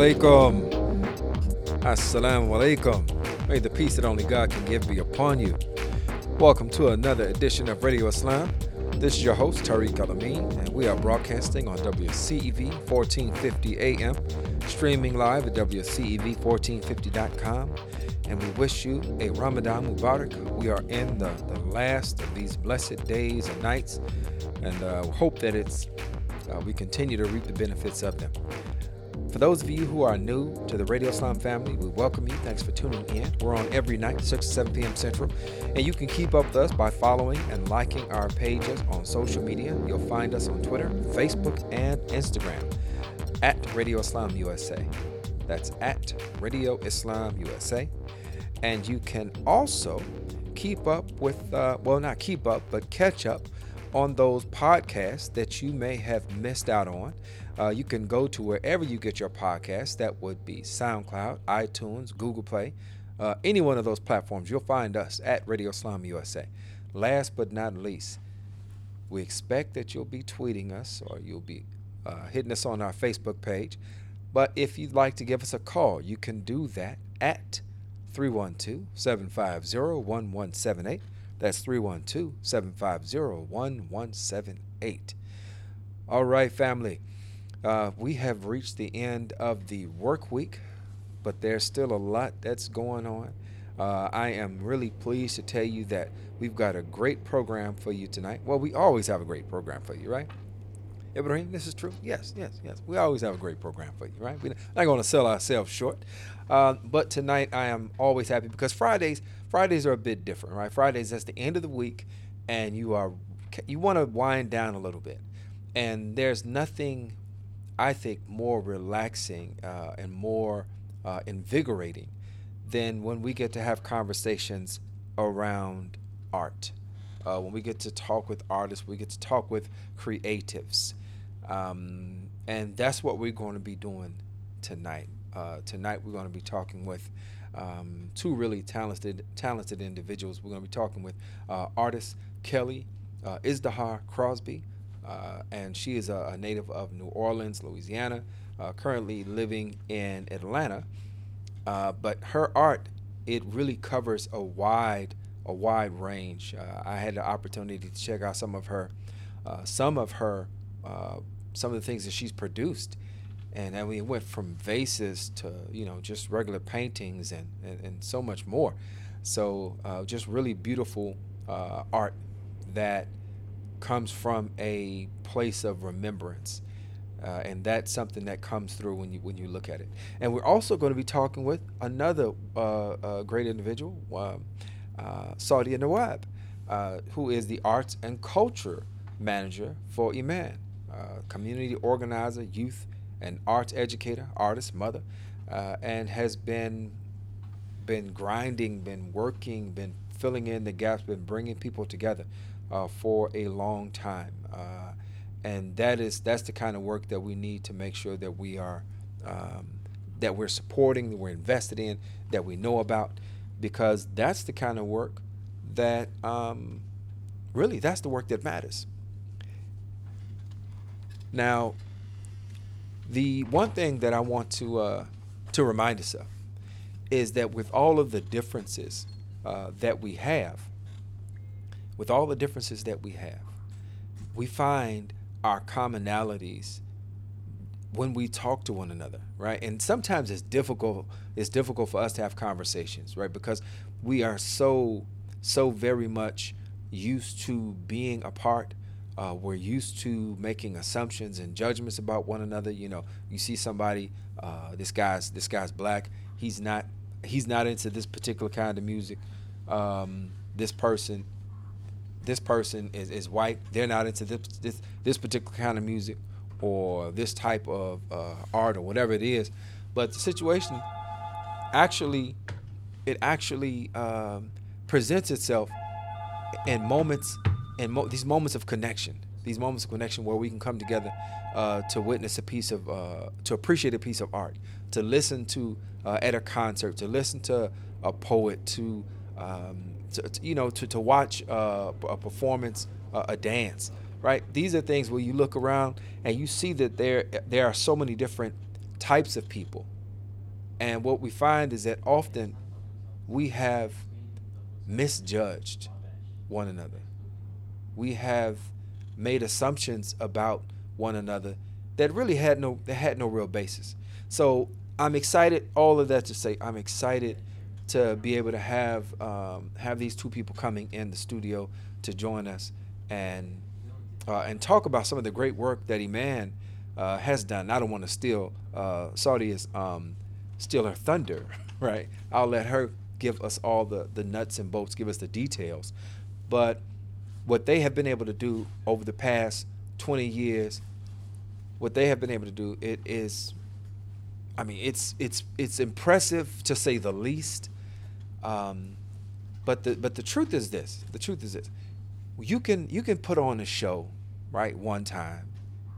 Alaikum. Assalamu alaikum. May the peace that only God can give be upon you. Welcome to another edition of Radio Islam. This is your host, Tariq Alameen, and we are broadcasting on WCEV 1450 AM, streaming live at WCEV1450.com. And we wish you a Ramadan Mubarak. We are in the, the last of these blessed days and nights, and uh, hope that it's uh, we continue to reap the benefits of them. Those of you who are new to the Radio Islam family, we welcome you. Thanks for tuning in. We're on every night, 6 to 7 p.m. Central. And you can keep up with us by following and liking our pages on social media. You'll find us on Twitter, Facebook, and Instagram at Radio Islam USA. That's at Radio Islam USA. And you can also keep up with, uh, well, not keep up, but catch up on those podcasts that you may have missed out on. Uh, you can go to wherever you get your podcast. That would be SoundCloud, iTunes, Google Play, uh, any one of those platforms. You'll find us at Radio Islam USA. Last but not least, we expect that you'll be tweeting us or you'll be uh, hitting us on our Facebook page. But if you'd like to give us a call, you can do that at 312 750 1178. That's 312 750 1178. All right, family. Uh, we have reached the end of the work week, but there's still a lot that's going on. Uh, I am really pleased to tell you that we've got a great program for you tonight. Well, we always have a great program for you, right? Ibrahim, this is true. Yes, yes, yes. We always have a great program for you, right? We're not going to sell ourselves short. Uh, but tonight, I am always happy because Fridays, Fridays are a bit different, right? Fridays that's the end of the week, and you are you want to wind down a little bit, and there's nothing I think, more relaxing uh, and more uh, invigorating than when we get to have conversations around art. Uh, when we get to talk with artists, we get to talk with creatives. Um, and that's what we're going to be doing tonight. Uh, tonight, we're going to be talking with um, two really talented, talented individuals. We're going to be talking with uh, artist Kelly uh, Izdihar Crosby. Uh, and she is a, a, native of New Orleans, Louisiana, uh, currently living in Atlanta. Uh, but her art, it really covers a wide, a wide range. Uh, I had the opportunity to check out some of her, uh, some of her, uh, some of the things that she's produced. And I mean, it went from vases to, you know, just regular paintings and, and, and so much more. So just really beautiful art that comes from a place of remembrance. Uh, and that's something that comes through when you when you look at it. And we're also going to be talking with another uh, uh, great individual, um, uh, Saudia Nawab, uh, who is the arts and culture manager for Iman, uh, community organizer, youth and arts educator, artist, mother, and has been been grinding, been working, been filling in the gaps, been bringing people together uh, for a long time. Uh, and that is that's the kind of work that we need to make sure that we are um, that we're supporting, that we're invested in, that we know about, because that's the kind of work that um, really that's the work that matters. Now, the one thing that I want to uh, to remind us of is that with all of the differences uh, that we have, with all the differences that we have, we find our commonalities when we talk to one another, right? And sometimes it's difficult. It's difficult for us to have conversations, right? Because we are so, so very much used to being apart. Uh, we're used to making assumptions and judgments about one another. You know, you see somebody, uh, this guy's this guy's black. He's not. He's not into this particular kind of music. Um, this person this person is, is white, they're not into this, this this particular kind of music or this type of uh, art or whatever it is. But the situation actually, it actually um, presents itself in moments, in mo- these moments of connection, these moments of connection where we can come together uh, to witness a piece of, uh, to appreciate a piece of art, to listen to uh, at a concert, to listen to a poet, to um, to, to, you know to, to watch uh, a performance uh, a dance right these are things where you look around and you see that there there are so many different types of people. And what we find is that often we have misjudged one another. We have made assumptions about one another that really had no that had no real basis. So I'm excited. All of that to say, I'm excited to be able to have um, have these two people coming in the studio to join us and uh, and talk about some of the great work that Iman uh, has done. I don't want to steal uh, Saudi is um, steal her thunder, right? I'll let her give us all the the nuts and bolts, give us the details. But what they have been able to do over the past 20 years, what they have been able to do, it is, I mean, it's it's it's impressive to say the least. Um, but the but the truth is this. The truth is this. You can you can put on a show, right? One time,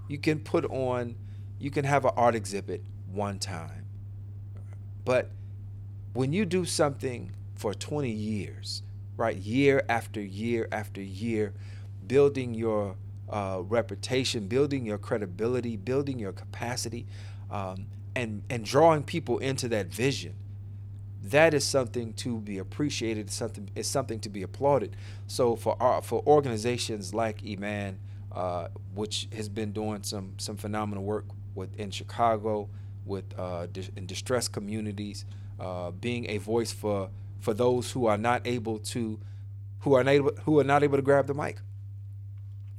you can put on, you can have an art exhibit one time, but when you do something for 20 years, right, year after year after year, building your uh, reputation, building your credibility, building your capacity, um, and and drawing people into that vision. That is something to be appreciated. Something is something to be applauded. So for our, for organizations like Iman, uh, which has been doing some some phenomenal work with in Chicago, with uh, in distressed communities, uh, being a voice for for those who are not able to who are not able, who are not able to grab the mic.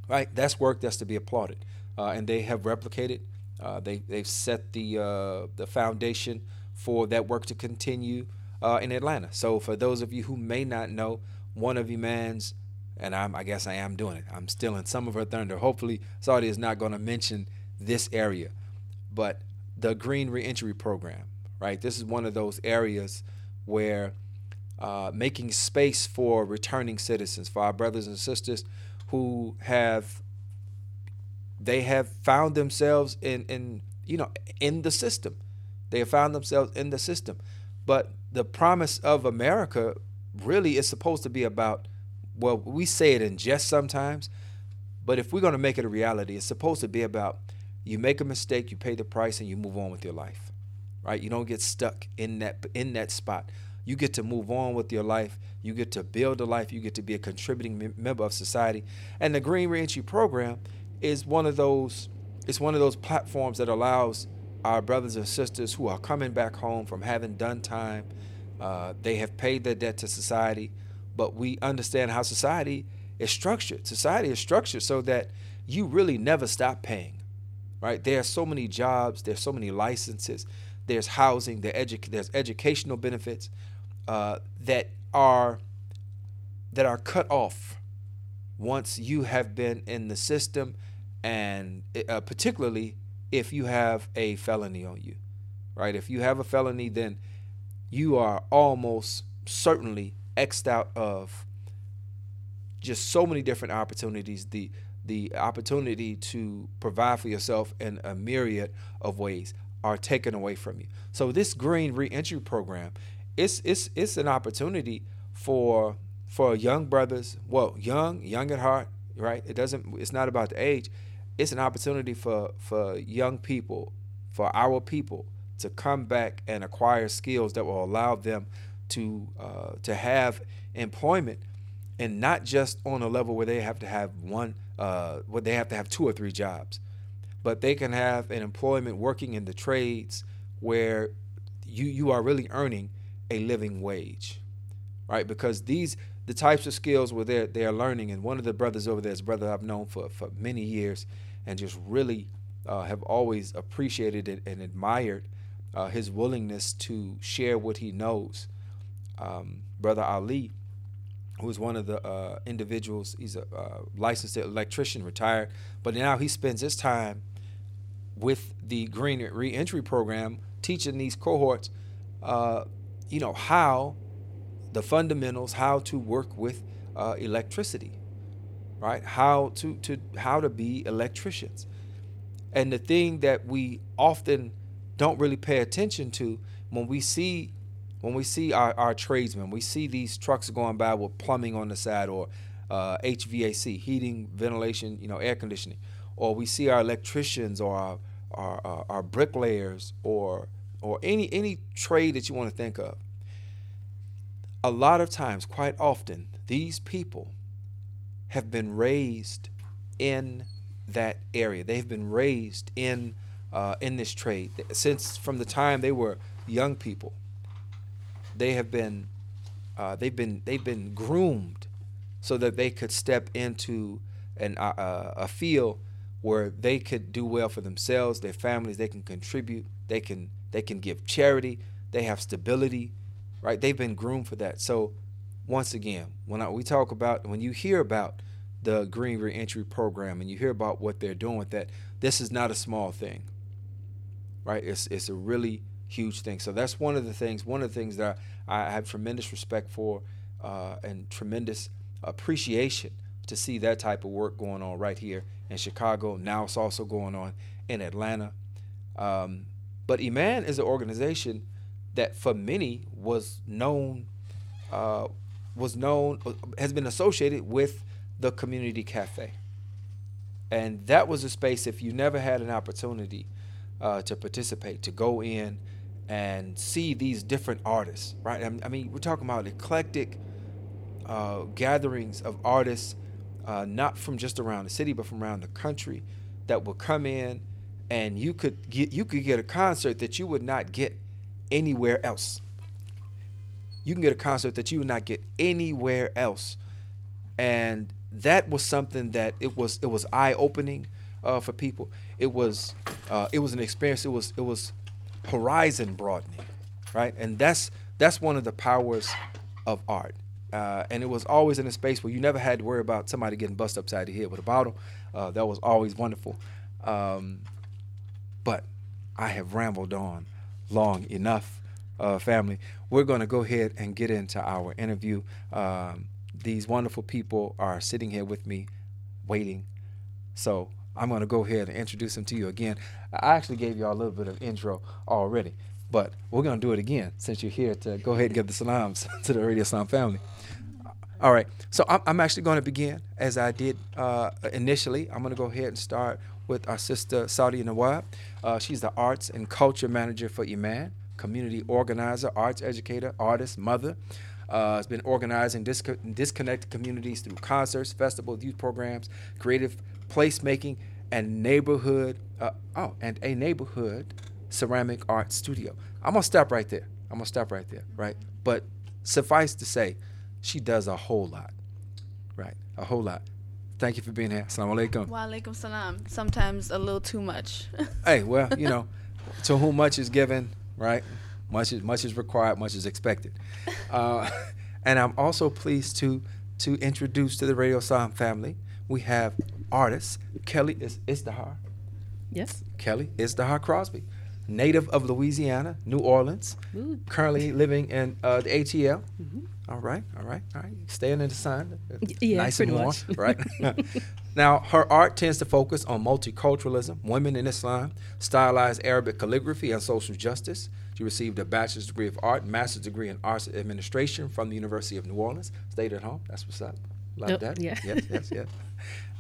Right, that's work that's to be applauded, uh, and they have replicated. Uh, they they've set the uh, the foundation for that work to continue uh, in Atlanta. So for those of you who may not know, one of Iman's, and I'm, I guess I am doing it. I'm stealing some of her thunder. Hopefully, Saudi is not going to mention this area, but the Green Reentry Program right? This is one of those areas where uh, making space for returning citizens, for our brothers and sisters who have they have found themselves in in you know in the system. They have found themselves in the system. But the promise of America really is supposed to be about well, we say it in jest sometimes, but if we're going to make it a reality, it's supposed to be about you make a mistake, you pay the price, and you move on with your life right? You don't get stuck in that in that spot. You get to move on with your life. You get to build a life. You get to be a contributing member of society. And the Green Reentry Program is one of those. It's one of those platforms that allows our brothers and sisters who are coming back home from having done time. Uh, they have paid their debt to society, but we understand how society is structured. Society is structured so that you really never stop paying, right? There are so many jobs. There's so many licenses there's housing, there edu- there's educational benefits uh, that are that are cut off once you have been in the system, and uh, particularly if you have a felony on you, right? If you have a felony, then you are almost certainly xed out of just so many different opportunities. The the opportunity to provide for yourself in a myriad of ways are taken away from you. So this green reentry program, it's it's it's an opportunity for for young brothers, well, young, young at heart, right? It doesn't it's not about the age. It's an opportunity for for young people, for our people to come back and acquire skills that will allow them to uh, to have employment and not just on a level where they have to have one uh, where they have to have two or three jobs but they can have an employment working in the trades where you you are really earning a living wage right? Because these the types of skills where they're they're learning. And one of the brothers over there is a brother I've known for for many years and just really uh, have always appreciated it and admired uh, his willingness to share what he knows. Um, brother Ali who is one of the uh, individuals he's a uh, licensed electrician retired but now he spends his time with the Green Reentry Program, teaching these cohorts, uh, you know, how the fundamentals, how to work with uh, electricity, right? How to to how to be electricians, and the thing that we often don't really pay attention to when we see when we see our, our tradesmen, we see these trucks going by with plumbing on the side or uh, HVAC, heating, ventilation, you know, air conditioning or we see our electricians or our, are, are bricklayers or or any any trade that you want to think of. A lot of times, quite often, these people have been raised in that area. They've been raised in uh, in this trade since from the time they were young people. They have been uh, they've been they've been groomed so that they could step into an uh, uh, a field where they could do well for themselves, their families. They can contribute. They can they can give charity. They have stability, right? They've been groomed for that. So once again, when I, we talk about when you hear about the Green Reentry Program and you hear about what they're doing with that, this is not a small thing, right? It's it's a really huge thing. So that's one of the things. One of the things that I, I have tremendous respect for uh, and tremendous appreciation to see that type of work going on right here in Chicago. Now it's also going on in Atlanta. Um, but Iman is an organization that for many was known, uh, was known, has been associated with the community cafe. And that was a space, if you never had an opportunity uh, to participate, to go in and see these different artists, right? I mean, we're talking about eclectic uh, gatherings of artists, uh, not from just around the city, but from around the country, that would come in, and you could get you could get a concert that you would not get anywhere else. You can get a concert that you would not get anywhere else, and that was something that it was it was eye opening uh, for people. It was uh, it was an experience. It was it was horizon broadening, right? And that's that's one of the powers of art. Uh, and it was always in a space where you never had to worry about somebody getting bust upside the head with a bottle. Uh, that was always wonderful. Um, but I have rambled on long enough, uh, family. We're going to go ahead and get into our interview. Um, these wonderful people are sitting here with me, waiting. So I'm going to go ahead and introduce them to you again. I actually gave you all a little bit of intro already, but we're going to do it again since you're here to go ahead and give the salams to the Radio Islam family. All right, so I'm, actually going to begin as I did uh, initially. I'm going to go ahead and start with our sister Saudi Nawab. Uh, she's the arts and culture manager for Iman, community organizer, arts educator, artist, mother. Uh, has been organizing disconnected communities through concerts, festivals, youth programs, creative placemaking, and neighborhood. Uh, oh, and a neighborhood ceramic art studio. I'm gonna stop right there. I'm gonna stop right there, right? But suffice to say, she does a whole lot, right? A whole lot. Thank you for being here. Assalamu alaikum. Wa alaikum salam. Sometimes a little too much. hey, well, you know, to whom much is given, right? Much is much is required, much is expected. Uh, and I'm also pleased to to introduce to the Radio Islam family. We have artist Kelly is Izdihar. Yes. Kelly Izdihar Crosby, native of Louisiana, New Orleans, Ooh. currently living in uh, the ATL. Mm-hmm. All right, all right, all right. Staying in the sun, yeah, nice and warm, much. right? now, her art tends to focus on multiculturalism, women in Islam, stylized Arabic calligraphy, and social justice. She received a bachelor's degree of art, master's degree in arts administration from the University of New Orleans. Stayed at home. That's what's up. Love oh, that. Yeah. Yes, yes, yes.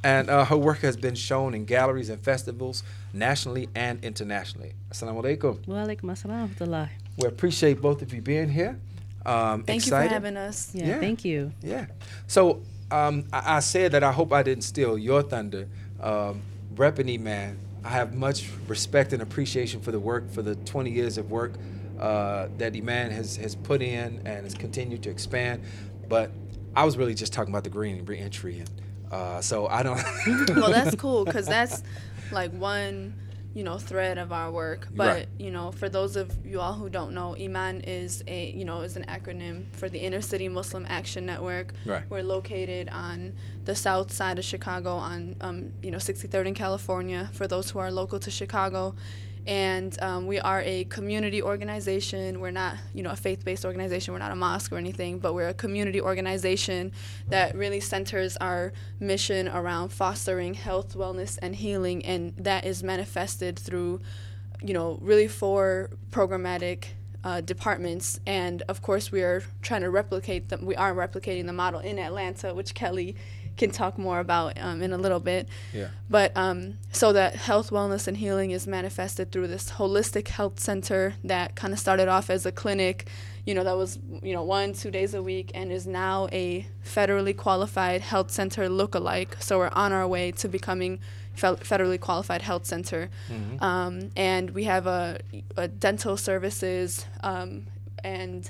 And uh, her work has been shown in galleries and festivals nationally and internationally. Assalamu alaikum. Wa alaikum assalam. We appreciate both of you being here. Um, thank excited. you for having us. Yeah, yeah. thank you. Yeah. So um, I, I, said that I hope I didn't steal your thunder. Um, Repping man, I have much respect and appreciation for the work, for the 20 years of work uh, that Iman has, has put in and has continued to expand. But I was really just talking about the green reentry. And uh, so I don't. well, that's cool because that's like one you know thread of our work but right. you know for those of you all who don't know iman is a you know is an acronym for the inner city muslim action network right. we're located on the south side of chicago on um, you know 63rd in california for those who are local to chicago and um, we are a community organization. We're not, you know, a faith-based organization. We're not a mosque or anything, but we're a community organization that really centers our mission around fostering health, wellness, and healing, and that is manifested through, you know, really four programmatic uh, departments. And of course, we are trying to replicate them. We are replicating the model in Atlanta, which Kelly can talk more about um, in a little bit. Yeah. But um, so that health, wellness, and healing is manifested through this holistic health center that kind of started off as a clinic, you know, that was, you know, one, two days a week and is now a federally qualified health center lookalike. So we're on our way to becoming fe- federally qualified health center. Mm-hmm. Um, and we have a, a dental services um, and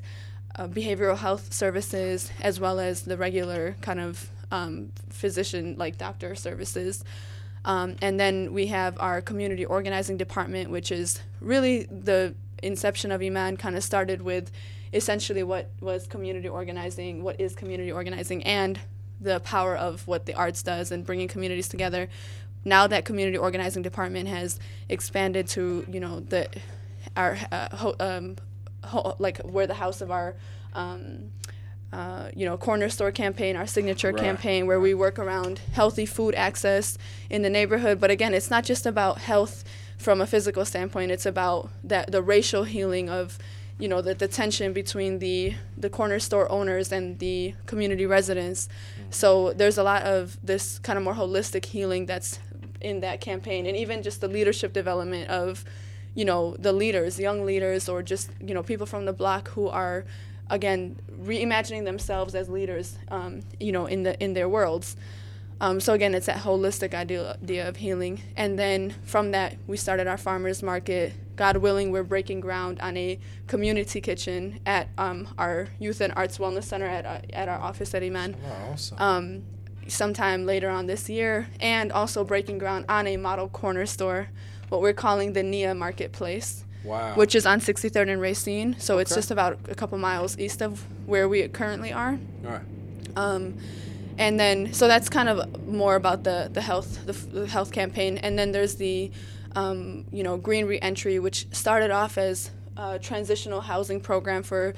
uh, behavioral health services as well as the regular kind of um, physician like doctor services. Um, and then we have our community organizing department which is really the inception of iman kind of started with essentially what was community organizing what is community organizing and the power of what the arts does and bringing communities together. Now that community organizing department has expanded to you know the our uh, ho- um, ho- like we're the house of our um, uh, you know corner store campaign our signature Right, campaign where we work around healthy food access in the neighborhood. But again it's not just about health from a physical standpoint. It's about that the racial healing of you know the, the tension between the the corner store owners and the community residents. So there's a lot of this kind of more holistic healing that's in that campaign. And even just the leadership development of you know the leaders young leaders or just you know people from the block who are again reimagining themselves as leaders um, you know in the in their worlds. Um, so again it's that holistic idea, idea of healing. And then from that we started our farmers market. God willing we're breaking ground on a community kitchen at um, our youth and arts wellness center at, uh, at our office at iman. Wow, awesome. um, sometime later on this year, and also breaking ground on a model corner store, what we're calling the Nia Marketplace, wow. which is on 63rd and Racine. So it's just about a couple miles east of where we currently are. All right. Um, and then, so that's kind of more about the, the health the, f- the health campaign. And then there's the, um, you know, Green Reentry, which started off as a transitional housing program for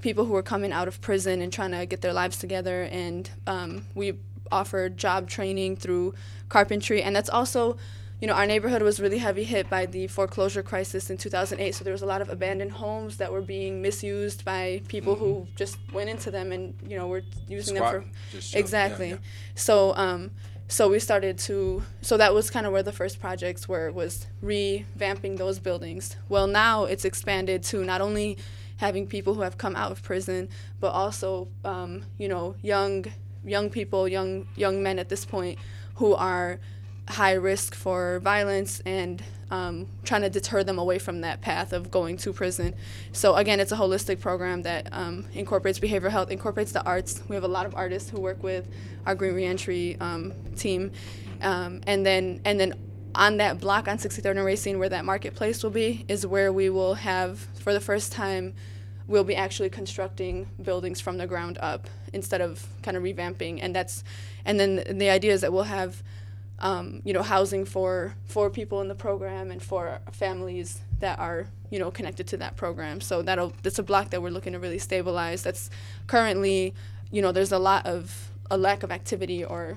people who were coming out of prison and trying to get their lives together. And um, we offered job training through carpentry, and that's also you know, our neighborhood was really heavy hit by the foreclosure crisis in 2008. So there was a lot of abandoned homes that were being misused by people who just went into them and you know were using them for shove- yeah, exactly. yeah. So um, so we started to so that was kind of where the first projects were was revamping those buildings. Well, now it's expanded to not only having people who have come out of prison, but also um, you know young young people, young young men at this point who are high risk for violence and um, trying to deter them away from that path of going to prison. So again, it's a holistic program that um, incorporates behavioral health, incorporates the arts. We have a lot of artists who work with our Green Reentry um, team, um, and then and then on that block on 63rd and Racine, where that marketplace will be, is where we will have for the first time. We'll be actually constructing buildings from the ground up instead of kind of revamping, and that's, and then the idea is that we'll have um, you know, housing for for people in the program and for families that are you know connected to that program. So that'll that's a block that we're looking to really stabilize. That's currently, you know, there's a lot of a lack of activity or,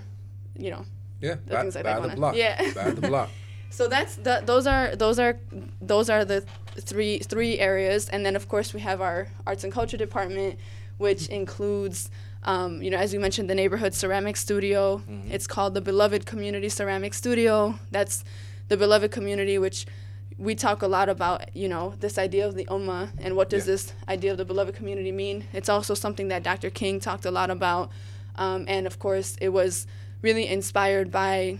you know, Yeah, the by, things that by I the block. yeah. by the block. so that's the, those are those are those are the three three areas, and then of course we have our arts and culture department, which includes, um, you know, as you mentioned, the neighborhood ceramic studio. It's called the Beloved Community Ceramic Studio. That's the beloved community, which we talk a lot about. You know, this idea of the ummah and what does Yeah. this idea of the beloved community mean. It's also something that Dr. King talked a lot about, um, and of course it was really inspired by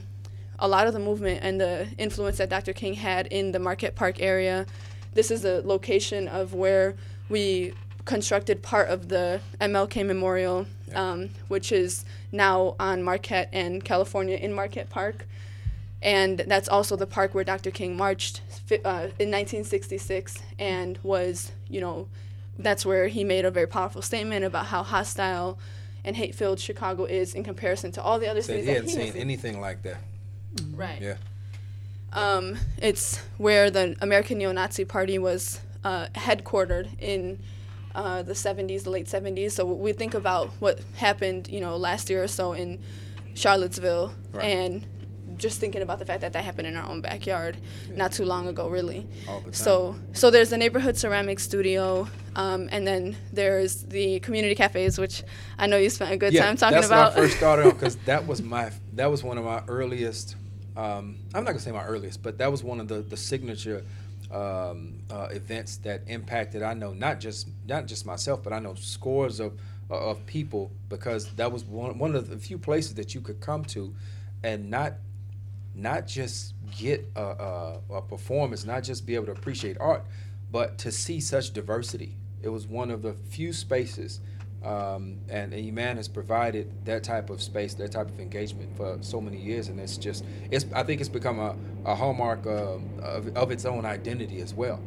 a lot of the movement and the influence that Dr. King had in the Marquette Park area. This is a location of where we constructed part of the MLK Memorial, um, which is now on Marquette and California in Marquette Park. And that's also the park where Dr. King marched fi- uh, in 1966 and was, you know, that's where he made a very powerful statement about how hostile and hate-filled Chicago is in comparison to all the other cities he hadn't seen anything like that. Right. Yeah. Um, it's where the American Neo-Nazi Party was uh, headquartered in uh, the 70s, the late 70s. So we think about what happened, you know, last year or so in Charlottesville, Right. and just thinking about the fact that that happened in our own backyard not too long ago, really. All the time. So, so there's the neighborhood ceramic studio, um, and then there's the community cafes, which I know you spent a good time talking that's about. when I first started on because that was my that was one of my earliest. Um, I'm not gonna say my earliest, but that was one of the the signature um, uh, events that impacted. I know not just not just myself, but I know scores of of people because that was one one of the few places that you could come to, and not not just get a, a, a performance, not just be able to appreciate art, but to see such diversity. It was one of the few spaces, um, and Iman has provided that type of space, that type of engagement for so many years, and it's just, it's. I think it's become a, a hallmark uh, of, of its own identity as well.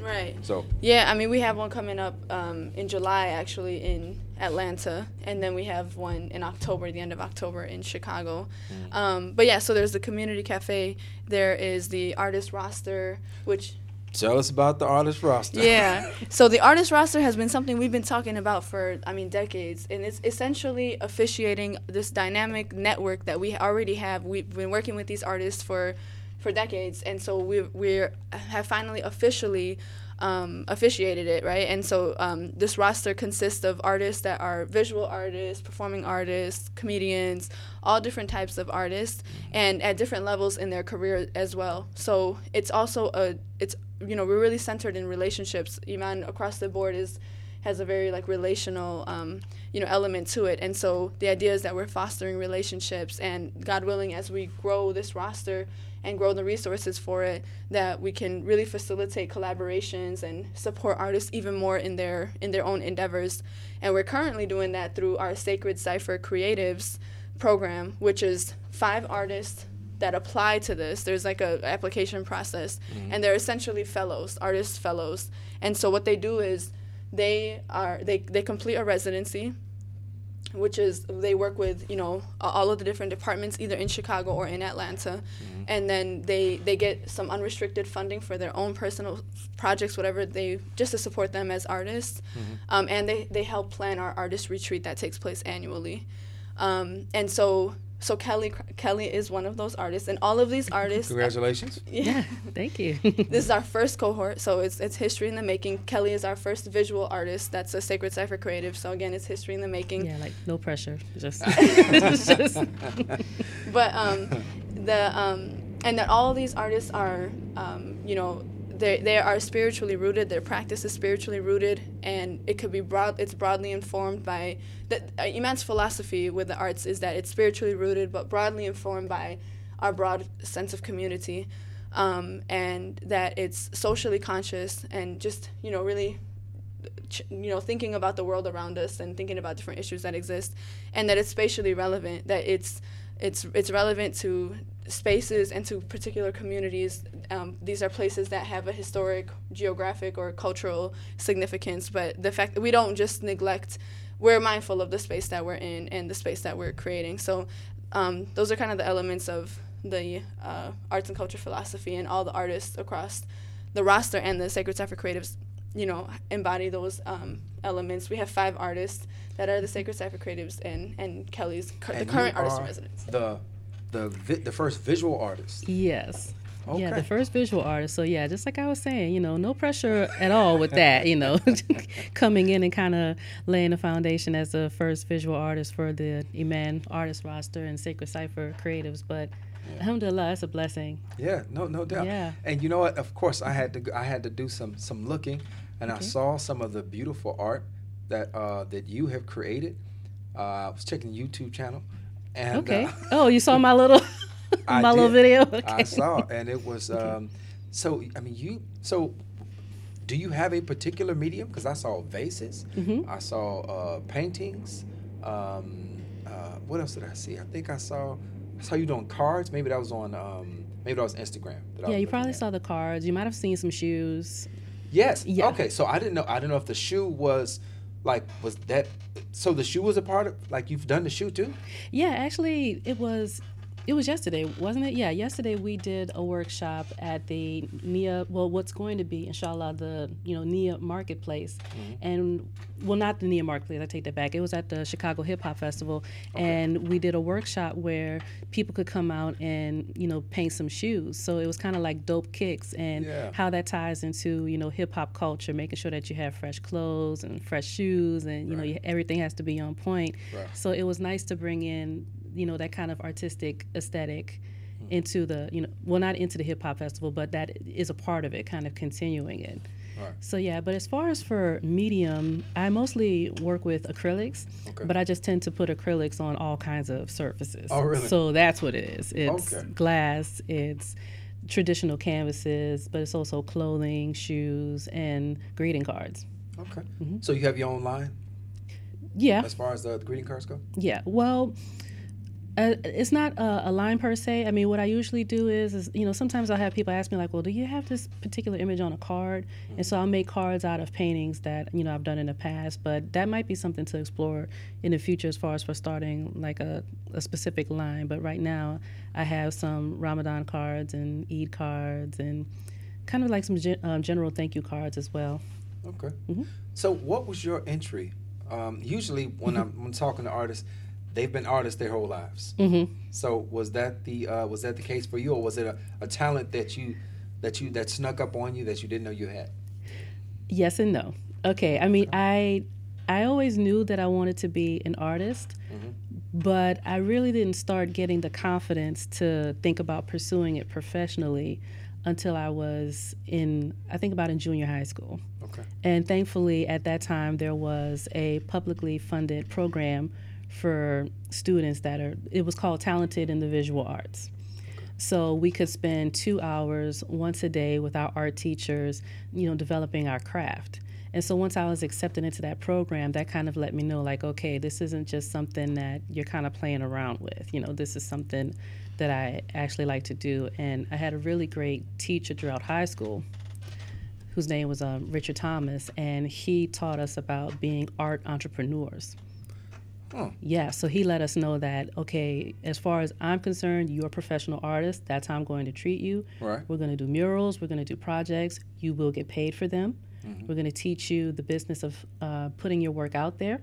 right. So Yeah, I mean, we have one coming up um, in July, actually, in Atlanta, and then we have one in October, the end of October, in Chicago. Um, but yeah, so there's the community cafe. There is the artist roster, which tell us about the artist roster. yeah. So the artist roster has been something we've been talking about for, I mean, decades, and it's essentially officiating this dynamic network that we already have. We've been working with these artists for, for decades, and so we we have finally officially. Um, officiated it right and so um, this roster consists of artists that are visual artists performing artists comedians all different types of artists and at different levels in their career as well so it's also a it's you know we're really centered in relationships. Iman across the board is has a very like relational um, you know element to it. And so the idea is that we're fostering relationships and god willing as we grow this roster and grow the resources for it that we can really facilitate collaborations and support artists even more in their in their own endeavors. And we're currently doing that through our sacred cipher creatives program which is five artists that apply to this there's like a application process and they're essentially fellows artist fellows. And so what they do is they are they, they complete a residency which is they work with you know all of the different departments either in chicago or in atlanta. And then they they get some unrestricted funding for their own personal projects whatever they just to support them as artists. Um, and they, they help plan our artist retreat that takes place annually. Um, and so so kelly kelly is one of those artists and all of these artists Congratulations. Yeah, thank you. this is our first cohort, so it's it's history in the making. Kelly is our first visual artist. That's a Sacred Cipher Creative. So again, it's history in the making. yeah, like no pressure. Just, just But um, the um, and that all of these artists are um, you know they they are spiritually rooted. Their practice is spiritually rooted, and it could be broad. It's broadly informed by the Uh, Iman's philosophy with the arts is that it's spiritually rooted, but broadly informed by our broad sense of community, um, and that it's socially conscious and just you know really you know thinking about the world around us and thinking about different issues that exist and that it's spatially relevant that it's it's it's relevant to spaces and to particular communities. Um, these are places that have a historic geographic or cultural significance but the fact that we don't just neglect we're mindful of the space that we're in and the space that we're creating. So um, those are kind of the elements of the uh, arts and culture philosophy and all the artists across the roster and the Sacred Cipher Creatives, you know, embody those um, elements. We have five artists that are the Sacred Cipher Creatives and and Kelly's cur- the current artist in residence. The the vi- the first visual artist. yes. Okay. Yeah, the first visual artist. So yeah, just like I was saying, you know, no pressure at all with that. You know, coming in and kind of laying the foundation as the first visual artist for the Iman artist roster and Sacred Cipher Creatives. But alhamdulillah, it's a blessing. Yeah, no, no doubt. Yeah. And you know what? Of course, I had to I had to do some some looking, and I saw some of the beautiful art that uh, that you have created. Uh, I was checking the YouTube channel, and Okay. uh, oh, you saw my little my little video. Okay. I saw, and it was. Um, so I mean, you. So, do you have a particular medium? Because I saw vases. Mhm. I saw uh, paintings. Um, uh, what else did I see? I think I saw. I saw you doing cards. Maybe that was on. Um, maybe that was Instagram. that I Yeah, was you probably at. saw the cards. You might have seen some shoes. Yes. Yeah. Okay. So I didn't know. I didn't know if the shoe was like was that. So the shoe was a part of like you've done the shoe too. Yeah, actually, it was. It was yesterday, wasn't it? Yeah, yesterday we did a workshop at the NIA. Well, what's going to be, inshallah, the you know NIA Marketplace, mm-hmm. and well, not the NIA Marketplace. I take that back. It was at the Chicago Hip Hop Festival, okay. and we did a workshop where people could come out and you know paint some shoes. So it was kind of like dope kicks and yeah. how that ties into you know hip hop culture, making sure that you have fresh clothes and fresh shoes, and you right. know everything has to be on point. Right. So it was nice to bring in you know that kind of artistic aesthetic mm-hmm. into the you know well not into the hip hop festival, but that is a part of it, kind of continuing it. Right. So yeah, but as far as for medium, I mostly work with acrylics, okay. but I just tend to put acrylics on all kinds of surfaces. Oh, really? So that's what it is. It's okay. glass, it's traditional canvases, but it's also clothing, shoes, and greeting cards. Okay. Mm-hmm. So you have your own line? Yeah. As far as the greeting cards go? Yeah. Well, uh, it's not a, a, line per se. I mean, what I usually do is, is, you know, sometimes I'll have people ask me like, well, do you have this particular image on a card? And so I'll make cards out of paintings that you know I've done in the past. But that might be something to explore in the future as far as for starting like a, a specific line. But right now, I have some Ramadan cards and Eid cards and kind of like some gen- um, general thank you cards as well. Okay. Mm-hmm. So, what was your entry? Um, usually, when mm-hmm. I'm, when talking to artists they've been artists their whole lives. Mm-hmm. So was that the uh, was that the case for you, or was it a, a talent that you that you that snuck up on you that you didn't know you had? Yes and no. Okay, I mean I I always knew that I wanted to be an artist, mm-hmm. but I really didn't start getting the confidence to think about pursuing it professionally until I was in, I think about in junior high school. Okay. And thankfully, at that time, there was a publicly funded program for students that are, it was called Talented in the Visual Arts. So we could spend two hours once a day with our art teachers, you know, developing our craft. And so once I was accepted into that program, that kind of let me know, like, okay, this isn't just something that you're kind of playing around with. You know, this is something that I actually like to do. And I had a really great teacher throughout high school whose name was um, Richard Thomas, and he taught us about being art entrepreneurs. Oh. Yeah, so he let us know that, okay, as far as I'm concerned, you're a professional artist. That's how I'm going to treat you. Right. We're going to do murals, we're going to do projects. You will get paid for them. Mm-hmm. We're going to teach you the business of uh, putting your work out there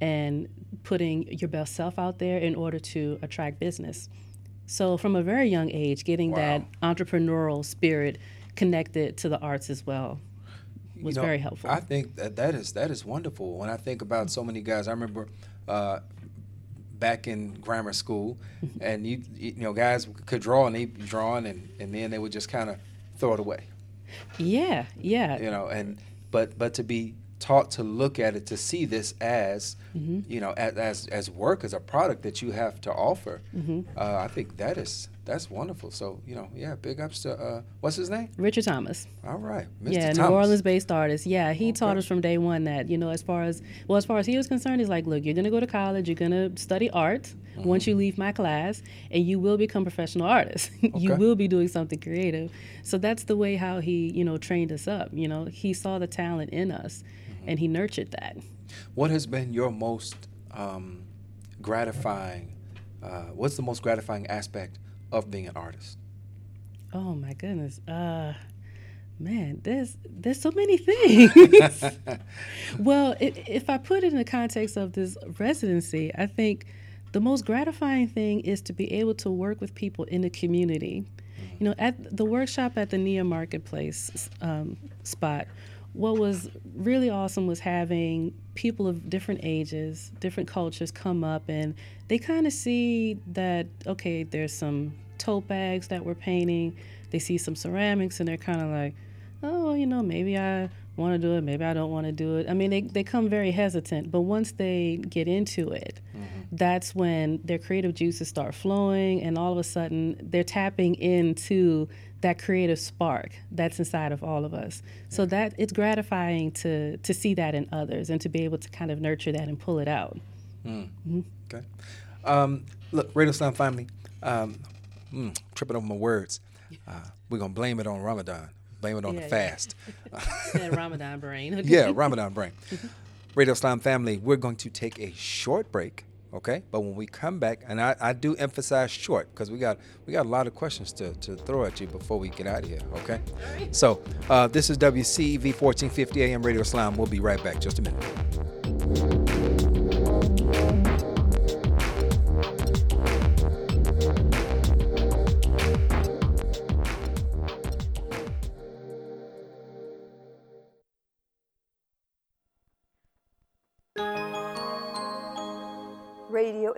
and putting your best self out there in order to attract business. So, from a very young age, getting wow. that entrepreneurial spirit connected to the arts as well was you know, very helpful. I think that that is that is wonderful. When I think about so many guys, I remember uh, back in grammar school, and you you know guys could draw and they drawing, and and then they would just kind of throw it away. Yeah, yeah. You know, and but but to be taught to look at it to see this as mm-hmm. you know as, as, as work as a product that you have to offer mm-hmm. uh, i think that is that's wonderful so you know yeah big ups to uh, what's his name richard thomas all right Mr. yeah Thomas. new orleans based artist yeah he okay. taught us from day one that you know as far as well as far as he was concerned he's like look you're going to go to college you're going to study art mm-hmm. once you leave my class and you will become professional artists okay. you will be doing something creative so that's the way how he you know trained us up you know he saw the talent in us and he nurtured that. What has been your most um, gratifying? Uh, what's the most gratifying aspect of being an artist? Oh my goodness, uh, man, there's there's so many things. well, it, if I put it in the context of this residency, I think the most gratifying thing is to be able to work with people in the community. You know, at the workshop at the Nia Marketplace um, spot, what was really awesome was having people of different ages, different cultures come up and they kind of see that, okay, there's some tote bags that we're painting. They see some ceramics and they're kind of like, oh, you know, maybe I want to do it, maybe I don't want to do it. I mean, they, they come very hesitant, but once they get into it, mm-hmm. that's when their creative juices start flowing, and all of a sudden they're tapping into that creative spark that's inside of all of us. So that it's gratifying to to see that in others and to be able to kind of nurture that and pull it out. Mm. Mm-hmm. Okay. Um, look, Radio Islam family, um, mm, tripping over my words. Uh, we're gonna blame it on Ramadan. Blame it on yeah, the fast. Yeah. Ramadan brain. yeah, Ramadan brain. Radio Islam family, we're going to take a short break. Okay, but when we come back, and I, I do emphasize short because we got we got a lot of questions to, to throw at you before we get out of here. Okay, so uh, this is WCEV 1450 AM Radio Islam. We'll be right back. Just a minute.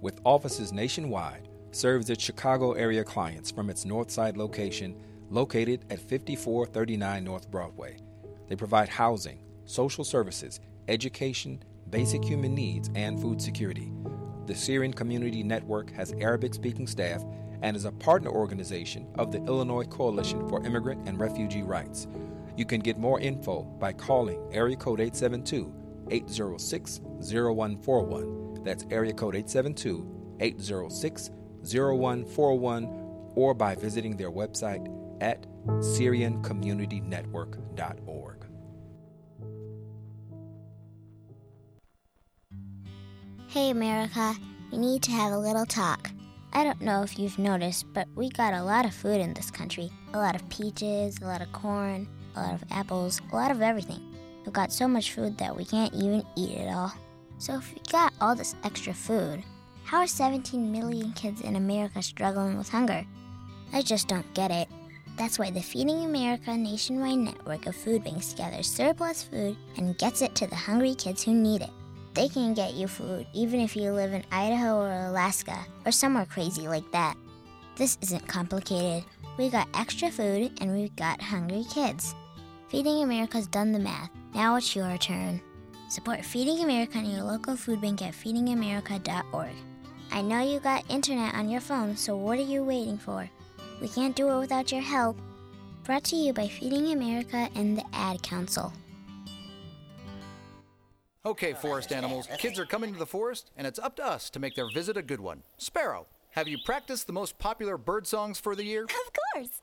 with offices nationwide, serves its Chicago area clients from its Northside location located at 5439 North Broadway. They provide housing, social services, education, basic human needs, and food security. The Syrian Community Network has Arabic speaking staff and is a partner organization of the Illinois Coalition for Immigrant and Refugee Rights. You can get more info by calling area code 872 806 0141. That's area code 872 806 0141 or by visiting their website at SyrianCommunityNetwork.org. Hey, America, we need to have a little talk. I don't know if you've noticed, but we got a lot of food in this country a lot of peaches, a lot of corn, a lot of apples, a lot of everything. We've got so much food that we can't even eat it all. So, if we got all this extra food, how are 17 million kids in America struggling with hunger? I just don't get it. That's why the Feeding America nationwide network of food banks gathers surplus food and gets it to the hungry kids who need it. They can get you food even if you live in Idaho or Alaska or somewhere crazy like that. This isn't complicated. We got extra food and we've got hungry kids. Feeding America's done the math. Now it's your turn. Support Feeding America and your local food bank at feedingamerica.org. I know you got internet on your phone, so what are you waiting for? We can't do it without your help. Brought to you by Feeding America and the Ad Council. Okay, forest animals, kids are coming to the forest, and it's up to us to make their visit a good one. Sparrow, have you practiced the most popular bird songs for the year? Of course.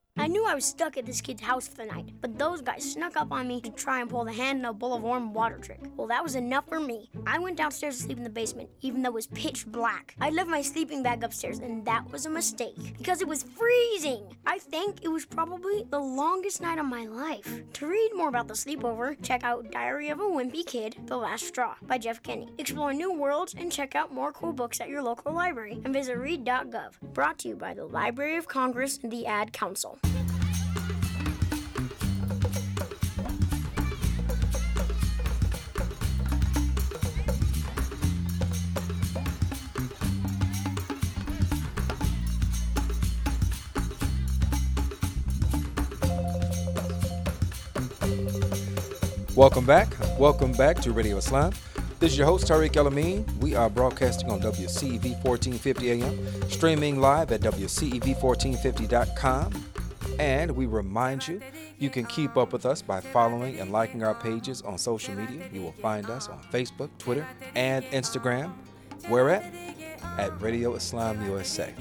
I knew I was stuck at this kid's house for the night, but those guys snuck up on me to try and pull the hand in a bowl of warm water trick. Well, that was enough for me. I went downstairs to sleep in the basement, even though it was pitch black. I left my sleeping bag upstairs, and that was a mistake because it was freezing. I think it was probably the longest night of my life. To read more about the sleepover, check out Diary of a Wimpy Kid: The Last Straw by Jeff Kinney. Explore new worlds and check out more cool books at your local library and visit read.gov. Brought to you by the Library of Congress and the Ad Council. Welcome back. Welcome back to Radio Islam. This is your host, Tariq El We are broadcasting on WCEV 1450 AM, streaming live at WCEV1450.com. And we remind you, you can keep up with us by following and liking our pages on social media. You will find us on Facebook, Twitter, and Instagram. Where at? At Radio Islam USA.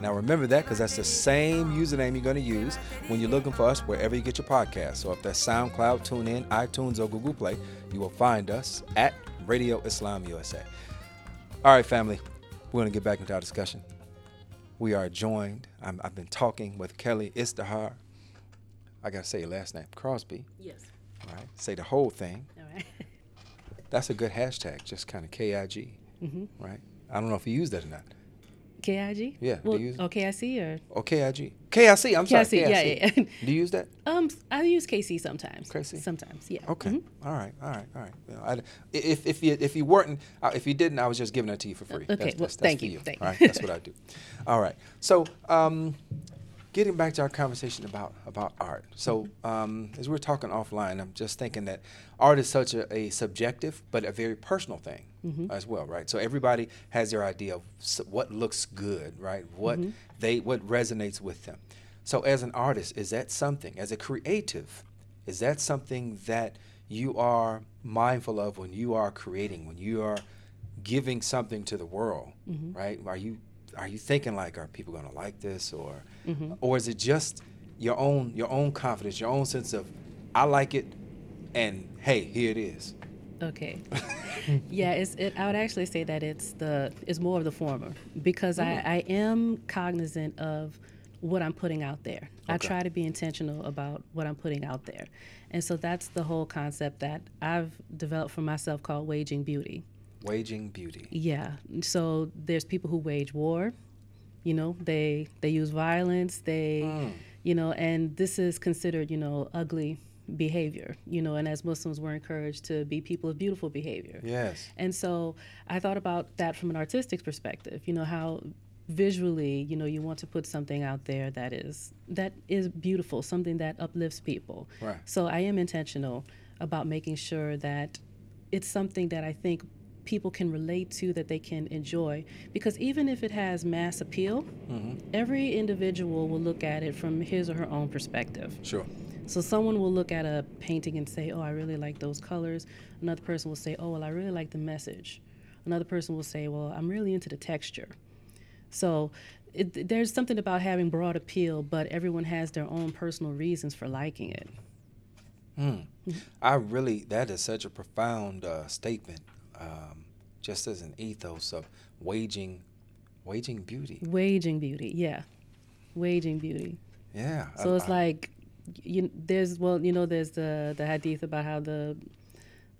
Now remember that because that's the same username you're going to use when you're looking for us wherever you get your podcast. So if that's SoundCloud, TuneIn, iTunes, or Google Play, you will find us at Radio Islam USA. All right, family, we're going to get back into our discussion. We are joined. i have been talking with Kelly Izdihar. I got to say your last name, Crosby. Yes. All right. Say the whole thing. All right. That's a good hashtag, just kind of K I G. Mhm. Right. I don't know if you use that or not. KIG? Yeah, do Well, you use oh, KIC or? Or KIG? KIC, I'm sorry. KIC, yeah, yeah, yeah. Do you use that? Um, I use KC sometimes. KC? Sometimes, yeah. Okay. Mhm. All right. All right. All right. Well, I, if if you if you weren't uh, if you didn't, I was just giving it to you for free. Okay, That's, well, that's, that's thank for you, thank All right. you. That's what I do. All right. So, um, getting back to our conversation about about art. So, um, as we we're talking offline, I'm just thinking that art is such a, a subjective but a very personal thing Mhm. as well, right? So everybody has their idea of what looks good, right? What Mhm. they what resonates with them. So, as an artist, is that something? As a creative, is that something that you are mindful of when you are creating, when you are giving something to the world, Mhm. right? Are you are you thinking like, are people going to like this, or Mhm. or is it just your own your own confidence, your own sense of, I like it, and hey, here it is. Okay. yeah, it's it. I would actually say that it's the it's more of the former because Mm. I, I am cognizant of what I'm putting out there. I try to be intentional about what I'm putting out there, and so that's the whole concept that I've developed for myself called waging beauty. Waging beauty. Yeah. So there's people who wage war. You know, they they use violence. They, Mm. you know, and this is considered, you know, ugly behavior. You know, and as Muslims, we're encouraged to be people of beautiful behavior. Yes. And so I thought about that from an artistic perspective. You know how visually, you know, you want to put something out there that is that is beautiful, something that uplifts people. Right. So I am intentional about making sure that it's something that I think people can relate to that they can enjoy because even if it has mass appeal, Mhm. every individual will look at it from his or her own perspective. Sure. So someone will look at a painting and say, "Oh, I really like those colors." Another person will say, "Oh, well, I really like the message." Another person will say, "Well, I'm really into the texture." So it, there's something about having broad appeal, but everyone has their own personal reasons for liking it. Mm. I really, that is such a profound uh, statement, um, just as an ethos of waging, waging beauty. Waging beauty, yeah, waging beauty. Yeah. So I- it's I- like, you there's well, you know, there's the the hadith about how the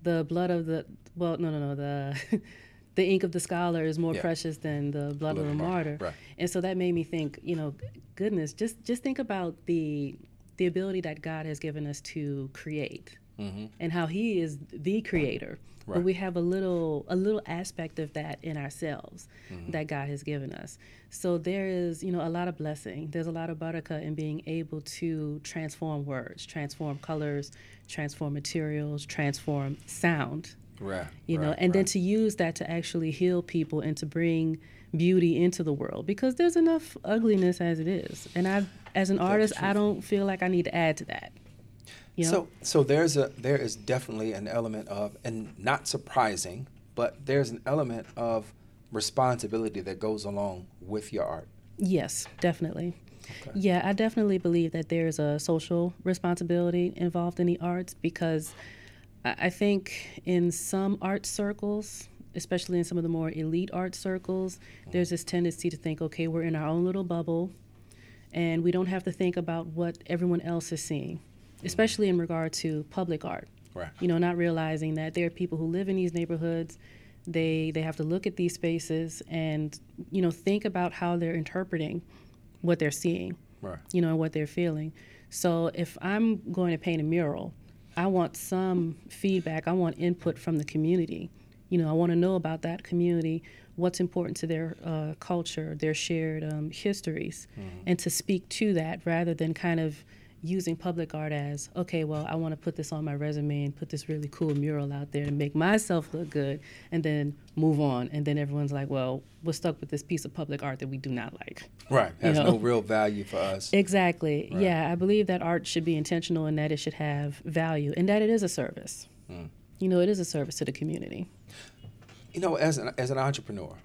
the blood of the well, no, no, no, the the ink of the scholar is more Yeah. precious than the blood, of the martyr. Right. And so that made me think, you know, goodness, just just think about the the ability that God has given us to create Mhm. and how he is the creator. Right. But we have a little a little aspect of that in ourselves Mhm. that God has given us. So there is, you know, a lot of blessing. There's a lot of barakah in being able to transform words, transform colors, transform materials, transform sound. Right. You know, right, and then to use that to actually heal people and to bring beauty into the world because there's enough ugliness as it is. And I as an artist, I don't feel like I need to add to that. You know? So, so there's a there is definitely an element of, and not surprising, but there's an element of responsibility that goes along with your art. Yes, definitely. Yeah, I definitely believe that there's a social responsibility involved in the arts because I I think in some art circles, especially in some of the more elite art circles, there's this tendency to think, okay, we're in our own little bubble and we don't have to think about what everyone else is seeing, especially in regard to public art. Right. You know, not realizing that there are people who live in these neighborhoods. They they have to look at these spaces and you know think about how they're interpreting what they're seeing. Right. You know, and what they're feeling. So if I'm going to paint a mural, I want some feedback. I want input from the community. You know, I want to know about that community, what's important to their uh, culture, their shared um, histories, and to speak to that rather than kind of using public art as, okay, well, I want to put this on my resume and put this really cool mural out there to make myself look good and then move on. And then everyone's like, well, we're stuck with this piece of public art that we do not like. Right. You Has know? no real value for us. Exactly. Right. Yeah, I believe that art should be intentional and that it should have value and that it is a service. Mm. You know, it is a service to the community. You know, as an as an entrepreneur,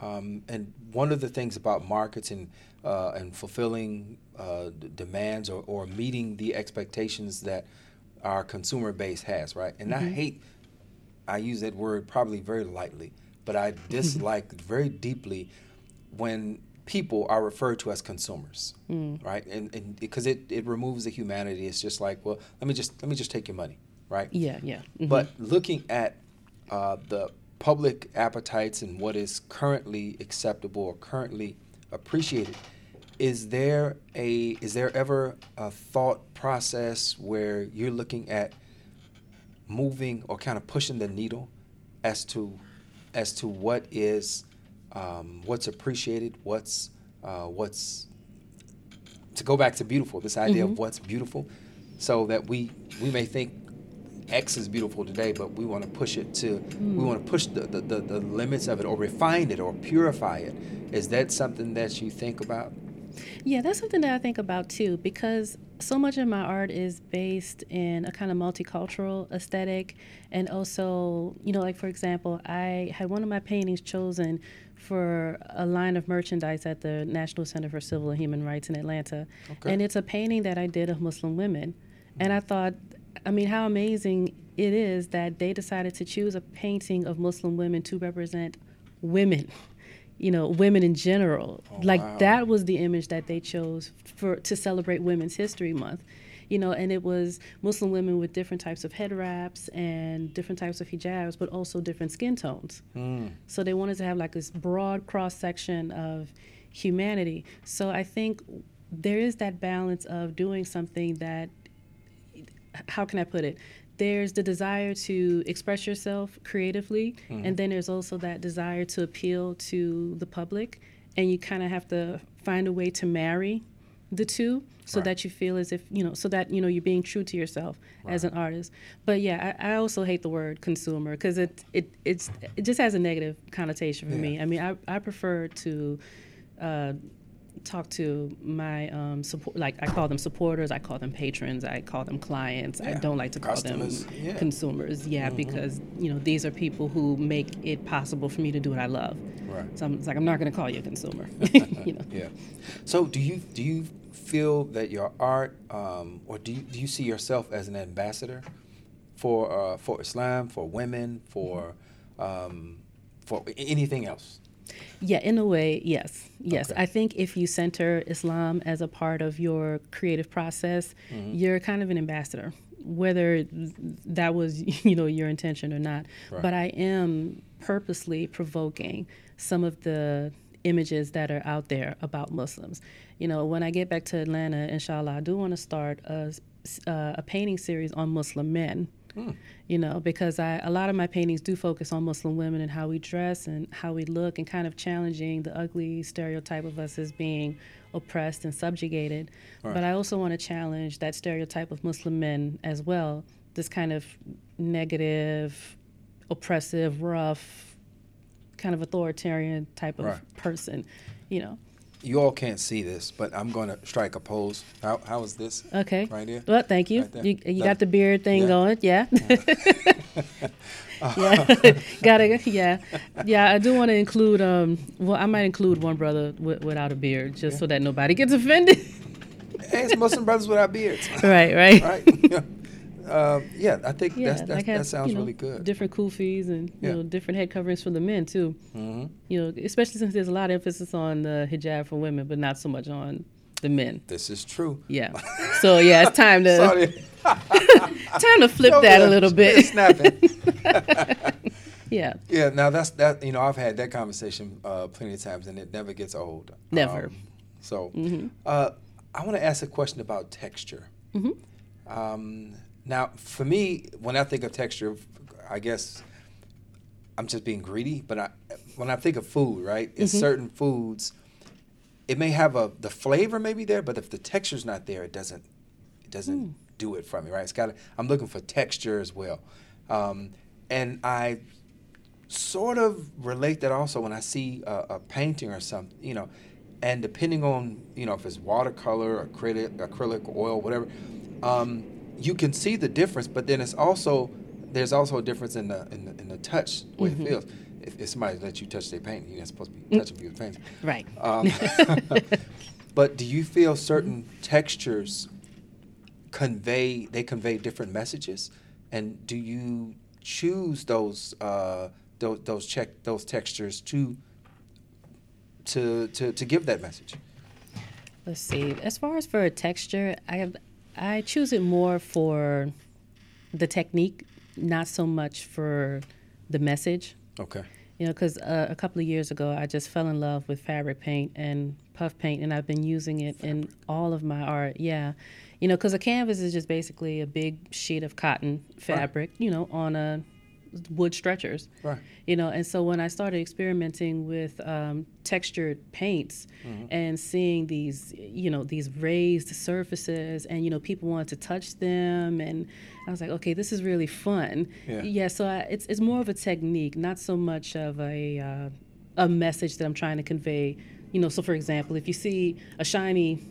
um, and one of the things about markets and uh, and fulfilling uh, d- demands or, or meeting the expectations that our consumer base has, right? And I Mhm. hate, I use that word probably very lightly, but I dislike very deeply when people are referred to as consumers, Mm. right? And and because it, it removes the humanity. It's just like, well, let me just let me just take your money, right? Yeah, yeah. Mhm. But looking at uh, the public appetites and what is currently acceptable or currently appreciated, is there a is there ever a thought process where you're looking at moving or kind of pushing the needle as to as to what is um, what's appreciated, what's uh, what's to go back to beautiful. This idea Mhm. of what's beautiful, so that we we may think X is beautiful today, but we want to push it to we Mm. want to push the, the, the, the limits of it or refine it or purify it. Is that something that you think about? Yeah, that's something that I think about too because so much of my art is based in a kind of multicultural aesthetic. And also, you know, like for example, I had one of my paintings chosen for a line of merchandise at the National Center for Civil and Human Rights in Atlanta. Okay. And it's a painting that I did of Muslim women. And I thought, I mean, how amazing it is that they decided to choose a painting of Muslim women to represent women you know, women in general. Oh, like wow. that was the image that they chose for to celebrate Women's History Month. You know, and it was Muslim women with different types of head wraps and different types of hijabs, but also different skin tones. Hmm. So they wanted to have like this broad cross section of humanity. So I think there is that balance of doing something that how can I put it? There's the desire to express yourself creatively, and then there's also that desire to appeal to the public, and you kind of have to find a way to marry the two so Right. that you feel as if you know so that you know you're being true to yourself as an artist. But yeah i, I also hate the word consumer because it, it it's it just has a negative connotation for me. I mean i, I prefer to uh, talk to my um, support like i call them supporters i call them patrons i call them clients i don't like to call Customers, them yeah. consumers yeah Mhm. because you know these are people who make it possible for me to do what i love Right. so I'm, it's like i'm not going to call you a consumer you know Yeah. So do you do you feel that your art, um, or do you, do you see yourself as an ambassador for uh, for Islam, for women, for um, for anything else? Yeah, in a way, yes. Yes. Okay. I think if you center Islam as a part of your creative process, Mm-hmm. you're kind of an ambassador, whether that was, you know, your intention or not. Right. But I am purposely provoking some of the images that are out there about Muslims. You know, when I get back to Atlanta, inshallah, I do want to start a, uh, a painting series on Muslim men Hmm. you know, because I a lot of my paintings do focus on Muslim women and how we dress and how we look and kind of challenging the ugly stereotype of us as being oppressed and subjugated. Right. But I also want to challenge that stereotype of Muslim men as well. This kind of negative, oppressive, rough, kind of authoritarian type of Right. person, you know. You all can't see this, but I'm going to strike a pose. How how is this? Okay. Right here. Well, thank you. Right you you That- got the beard thing yeah. going. Yeah. yeah. Gotta. Yeah. Yeah. I do want to include. Um. Well, I might include one brother wi- without a beard, just so that nobody gets offended. Hey, it's Muslim brothers without beards. right. Right. right. Yeah. Uh, yeah, I think Yeah. that's, that's, like have, that sounds you know, really good. Different kufis and you Yeah. know different head coverings for the men too. hmm You know, especially since there's a lot of emphasis on the hijab for women, but not so much on the men. This is true. Yeah. So yeah, it's time to time to flip that a little It's bit. snapping. yeah. Yeah, now that's that. You know, I've had that conversation uh, plenty of times, and it never gets old. Never. Um, so, Mhm. uh, I want to ask a question about texture. Mhm. Um, now, for me, when I think of texture, I guess I'm just being greedy. But I, when I think of food, right, it's Mhm. certain foods. It may have a the flavor may be there, but if the texture's not there, it doesn't it doesn't Hmm. do it for me, right? It's got. I'm looking for texture as well, um, and I sort of relate that also when I see a, a painting or something, you know, and depending on you know if it's watercolor, acrylic, acrylic, oil, whatever, um, you can see the difference. But then it's also there's also a difference in the in the, in the touch the way Mhm. it feels. If, if somebody lets you touch their painting, you're not supposed to be touching people's paintings. Right. Um, but do you feel certain textures convey they convey different messages, and do you choose those uh, those those check those textures to to to to give that message? Let's see. As far as for a texture, I have I choose it more for the technique, not so much for the message. Okay. You know, because uh, a couple of years ago, I just fell in love with fabric paint and puff paint, and I've been using it in all of my art. Yeah, you know, because a canvas is just basically a big sheet of cotton fabric, you know, on a wood stretchers. Right. You know, and so when I started experimenting with um, textured paints Mm-hmm. and seeing these, you know, these raised surfaces, and you know, people wanted to touch them, and I was like, okay, this is really fun. Yeah. yeah so I, it's it's more of a technique, not so much of a uh, a message that I'm trying to convey. You know, so for example, if you see a shiny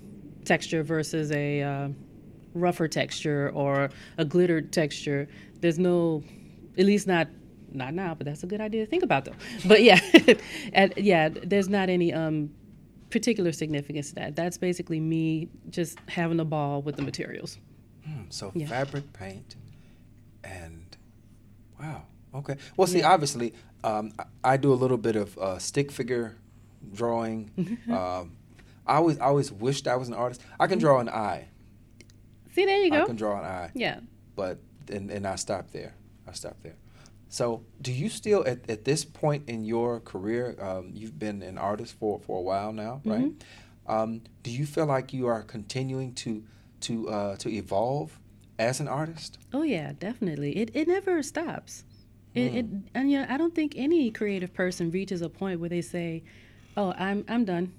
texture versus a uh, rougher texture or a glittered texture, there's no, at least not not now, but that's a good idea to think about though. But yeah, and yeah, there's not any um, particular significance to that. That's basically me just having a ball with the materials. So Yeah. fabric paint, and wow. Okay. Well, see, obviously, um, I, I do a little bit of uh, stick figure drawing. um, I always, I always wished I was an artist. I can draw an eye. See, there you go. I can draw an eye. Yeah. But and, and I stopped there. I stopped there. So, do you still at, at this point in your career, um, you've been an artist for, for a while now, right? Mm-hmm. Um, do you feel like you are continuing to to uh, to evolve as an artist? Oh yeah, definitely. It it never stops. It, it Hmm. and yeah, I don't think any creative person reaches a point where they say, "Oh, I'm I'm done.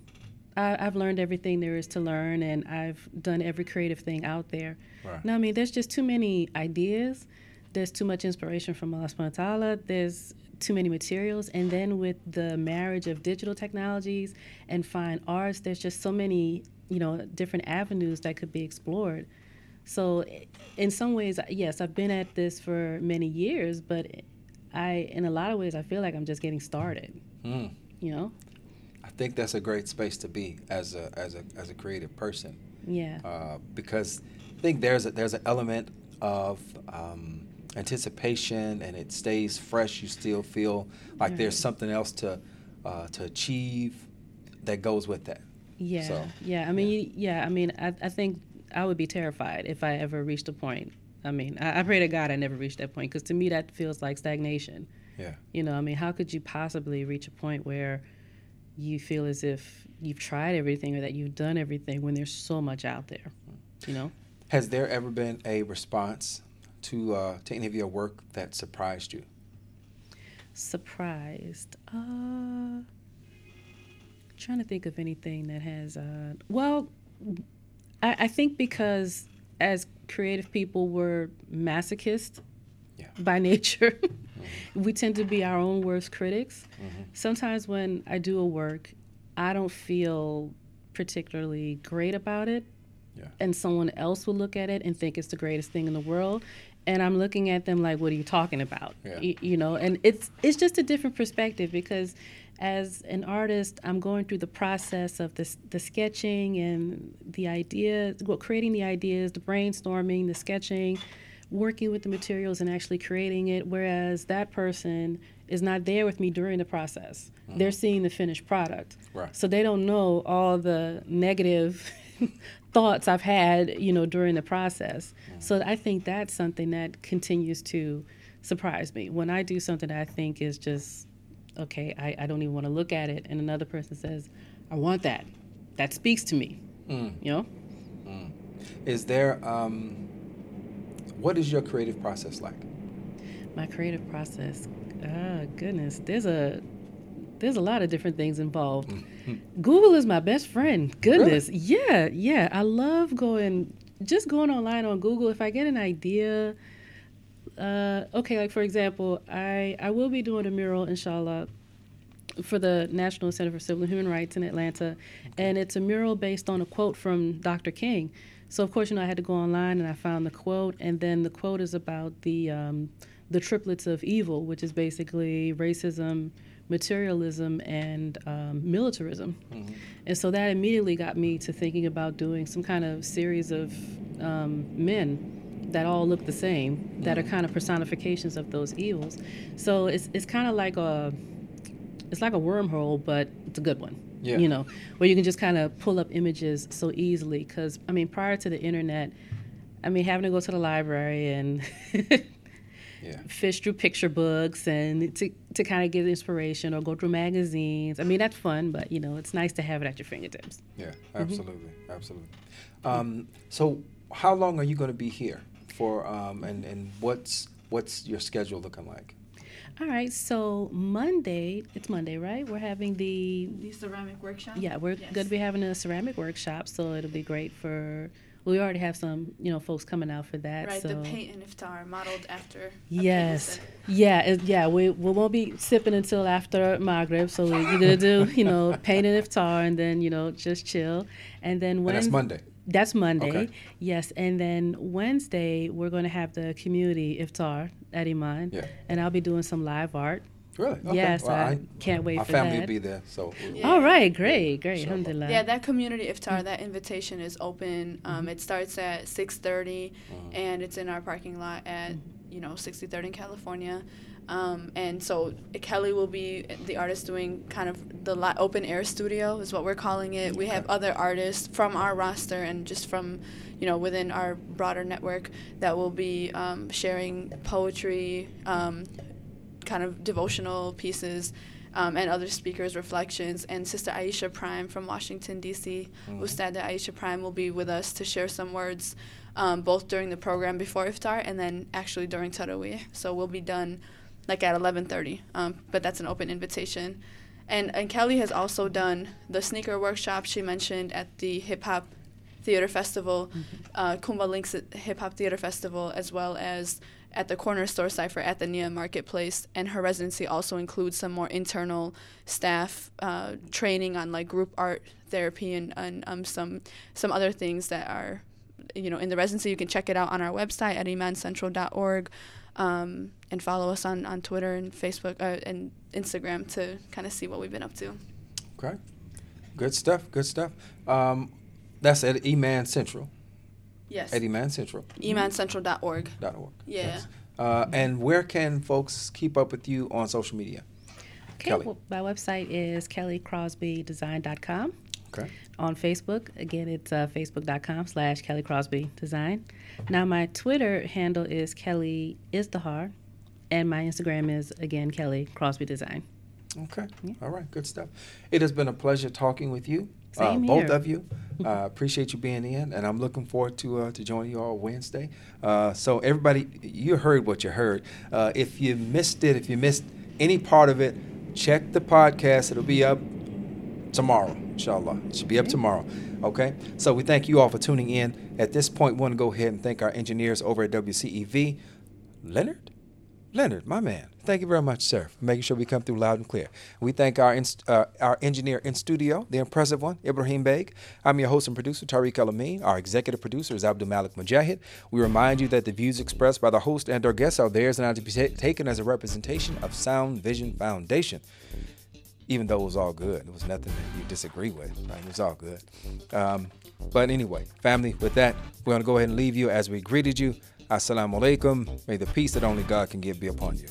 I, I've learned everything there is to learn, and I've done every creative thing out there." Right. No, I mean, there's just too many ideas. There's too much inspiration from Allah subhanahu wa ta'ala. There's too many materials. And then with the marriage of digital technologies and fine arts, there's just so many, you know, different avenues that could be explored. So, in some ways, yes, I've been at this for many years, but I, in a lot of ways, I feel like I'm just getting started. Mm. You know? I think that's a great space to be as a as a as a creative person. Yeah. uh, because I think there's a, there's an element of um, anticipation and it stays fresh. You still feel like there's something else to uh, to achieve that goes with that. Yeah, So, yeah. I mean, yeah. I mean, I, I think I would be terrified if I ever reached a point. I mean, I, I pray to God I never reached that point because to me that feels like stagnation. Yeah. You know, I mean, how could you possibly reach a point where you feel as if you've tried everything or that you've done everything when there's so much out there? You know? Has there ever been a response to uh, to any of your work that surprised you? surprised. Uh, trying to think of anything that has. Uh, well, I, I think because as creative people, we're masochists Yeah. by nature. we tend to be our own worst critics. Sometimes when I do a work, I don't feel particularly great about it Yeah. and someone else will look at it and think it's the greatest thing in the world and i'm looking at them like what are you talking about Yeah. Y- you know and it's it's just a different perspective because as an artist i'm going through the process of this the sketching and the idea well creating the ideas the brainstorming the sketching working with the materials and actually creating it whereas that person is not there with me during the process mm-hmm. they're seeing the finished product Right. so they don't know all the negative thoughts I've had, you know, during the process. So I think that's something that continues to surprise me. When I do something that I think is just, okay, I, I don't even want to look at it, and another person says, I want that. That speaks to me. You know? Is there um, what is your creative process like? My creative process. Ah, goodness. There's a there's a lot of different things involved. Google is my best friend. Goodness. Yeah, yeah. I love going just going online on Google. If I get an idea, uh, okay, like for example, I I will be doing a mural, inshallah, for the National Center for Civil and Human Rights in Atlanta, and it's a mural based on a quote from Dr. King. So of course, you know, I had to go online and I found the quote, and then the quote is about the um, the triplets of evil, which is basically racism, materialism, and um, militarism. And so that immediately got me to thinking about doing some kind of series of um, men that all look the same, that are kind of personifications of those evils. So it's it's kind of like a it's like a wormhole, but it's a good one. Yeah. You know, where you can just kind of pull up images so easily. Because I mean, prior to the internet, I mean, having to go to the library and Yeah. fish through picture books and to, to kind of get inspiration or go through magazines. I mean, that's fun, but you know, it's nice to have it at your fingertips. Yeah, Mm-hmm. absolutely, absolutely. Um, so, how long are you going to be here for? Um, and and what's what's your schedule looking like? All right, so Monday, it's Monday, right? We're having the The ceramic workshop. Yeah, we're Yes. going to be having a ceramic workshop, so it'll be great for. We already have some, you know, folks coming out for that. Right, so. the paint and iftar modeled after. Yes, yeah, it, yeah. We we won't be sipping until after Maghrib, so we're gonna do, you know, paint and iftar, and then you know just chill, and then And when that's Monday. That's Monday. Okay. Yes, and then Wednesday we're going to have the community iftar at Iman, Yeah. and I'll be doing some live art. Really? Okay. Yes, Well, I, can't wait Our for family that. will be there, so. Yeah. All right, great, great, So- alhamdulillah. Yeah, that community iftar, that invitation is open. Um, Mm-hmm. It starts at 6:30, Uh-huh. and it's in our parking lot at you know 63rd in California. Um, and so Kelly will be the artist doing kind of the li- open air studio is what we're calling it. We have other artists from our roster and just from you know within our broader network that will be um, sharing poetry, um, kind of devotional pieces um, and other speakers' reflections. And Sister Aisha Prime from Washington, D.C., Ustada Aisha Prime, will be with us to share some words um, both during the program before iftar and then actually during Taraweeh. So we'll be done like at 11:30, um, but that's an open invitation. And, and Kelly has also done the sneaker workshop she mentioned at the Hip Hop Theater Festival, uh, Kuumba Lynx Hip Hop Theater Festival, as well as at the corner store cipher at the Nia Marketplace. And her residency also includes some more internal staff uh, training on like group art therapy and, and um, some some other things that are, you know, in the residency. You can check it out on our website at imancentral.org. Um, and follow us on, on Twitter and Facebook uh, and Instagram to kind of see what we've been up to. Okay. Good stuff. Good stuff. Um, that's at Iman Central. Yes. At Iman Central. Imancentral.org. Dot org. Yeah. Yes. Uh, and where can folks keep up with you on social media? Okay, Kelly. well, my website is kellycrosbydesign.com. Okay. On Facebook, again, it's uh, facebook.com slash Kelly Crosby Design. Now, my Twitter handle is Kelly Izdihar, and my Instagram is, again, Kelly Crosby Design. Okay. All right. Good stuff. It has been a pleasure talking with you, uh, both of you. Uh, appreciate you being in, and I'm looking forward to uh, to joining you all Wednesday. Uh, so everybody, you heard what you heard. Uh, if you missed it, if you missed any part of it, check the podcast. It'll be up tomorrow, inshallah. It should be up tomorrow. Okay? So we thank you all for tuning in. At this point, we want to go ahead and thank our engineers over at WCEV. Leonard? Leonard, my man. Thank you very much, sir, for making sure we come through loud and clear. We thank our uh, our engineer in studio, the impressive one, Ibrahim Beg. I'm your host and producer, Tariq El Amin. Our executive producer is Abdul Malik Mujahid. We remind you that the views expressed by the host and our guests are theirs and are to be ta- taken as a representation of Sound Vision Foundation even though it was all good. It was nothing that you disagree with. Right? It was all good. Um, but anyway, family, with that, we're going to go ahead and leave you as we greeted you. Assalamu alaikum. May the peace that only God can give be upon you.